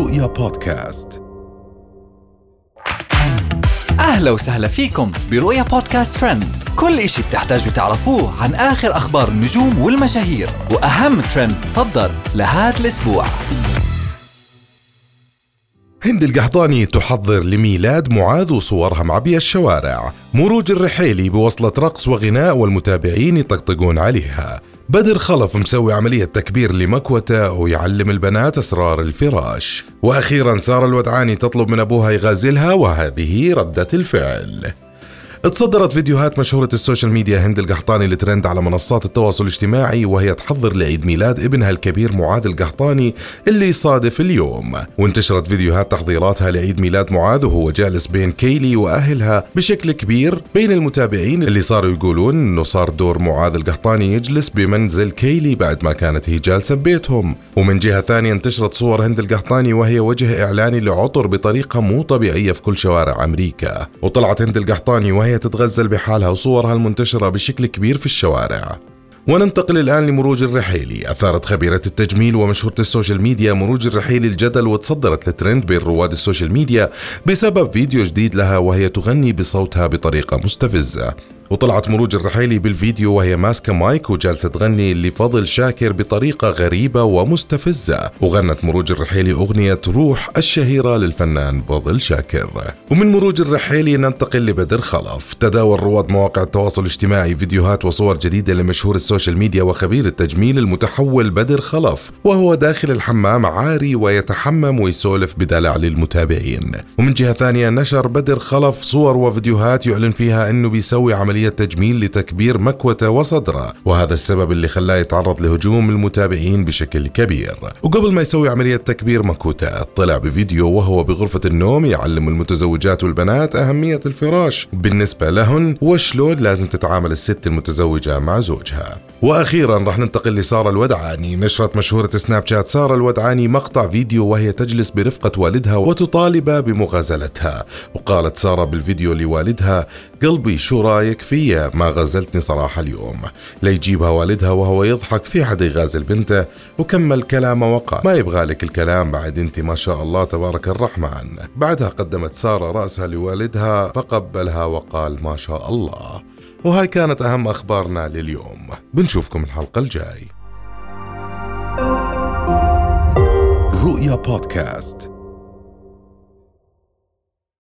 رؤيا بودكاست. أهلا وسهلا فيكم برؤيا بودكاست ترند. كل إشي بتحتاجوا تعرفوه عن آخر أخبار النجوم والمشاهير وأهم ترند صدر لهذا الأسبوع. هند القحطاني تحضر لميلاد معاذ وصورها معبية الشوارع. مروج الرحيلي بوصلة رقص وغناء والمتابعين يطقطقون عليها. بدر خلف مسوي عملية تكبير لمكوته ويعلم البنات أسرار الفراش. وأخيرا سارة الودعاني تطلب من أبوها يغازلها وهذه ردة الفعل. تصدرت فيديوهات مشهورة ال social media هند القحطاني لترند على منصات التواصل الاجتماعي وهي تحضر لعيد ميلاد ابنها الكبير معاذ القحطاني اللي يصادف اليوم. وانتشرت فيديوهات تحضيراتها لعيد ميلاد معاذ وهو جالس بين كيلي وأهلها بشكل كبير بين المتابعين اللي صاروا يقولون إنه صار دور معاذ القحطاني يجلس بمنزل كيلي بعد ما كانت هي جالسة ببيتهم. ومن جهة ثانية انتشرت صور هند القحطاني وهي وجه إعلاني لعطر بطريقة مو طبيعية في كل شوارع أمريكا. وطلعت هند القحطاني وهي وهي تتغزل بحالها وصورها المنتشرة بشكل كبير في الشوارع. وننتقل الآن لمروج الرحيلي. أثارت خبيرة التجميل ومشهورة ال social media مروج الرحيلي الجدل وتصدرت لترند بين رواد ال social media بسبب فيديو جديد لها وهي تغني بصوتها بطريقة مستفزة. وطلعت مروج الرحيلي بالفيديو وهي ماسكة مايك وجالسة تغني لفضل شاكر بطريقة غريبة ومستفزة. وغنت مروج الرحيلي أغنية روح الشهيرة للفنان فضل شاكر. ومن مروج الرحيلي ننتقل لبدر خلف. تداول رواد مواقع التواصل الاجتماعي فيديوهات وصور جديدة لمشهور ال social media وخبير التجميل المتحول بدر خلف. وهو داخل الحمام عاري ويتحمم ويسولف بدلع للمتابعين ومن جهة ثانية نشر بدر خلف صور وفيديوهات يعلن فيها أنه بيسوي عملية عملية تجميل لتكبير مكوته وصدرة وهذا السبب اللي خلاه يتعرض لهجوم المتابعين بشكل كبير. وقبل ما يسوي عملية تكبير مكوتة طلع بفيديو وهو بغرفة النوم يعلم المتزوجات والبنات أهمية الفراش. بالنسبة لهن وشلون لازم تتعامل الست المتزوجة مع زوجها. وأخيرا راح ننتقل لسارة الودعاني. نشرت مشهورة سناب شات سارة الودعاني مقطع فيديو وهي تجلس برفقة والدها وتطالب بمغازلتها. وقالت سارة بالفيديو لوالدها قلبي شو رأيك فيا ما غزلتني صراحة اليوم. ليجيبها والدها وهو يضحك في حد يغازل بنته وكمل كلامه وقال ما يبغى لك الكلام بعد انت ما شاء الله تبارك الرحمن. بعدها قدمت سارة رأسها لوالدها فقبلها وقال ما شاء الله. وهاي كانت أهم أخبارنا لليوم. بنشوفكم الحلقة الجاي. رؤيا بودكاست.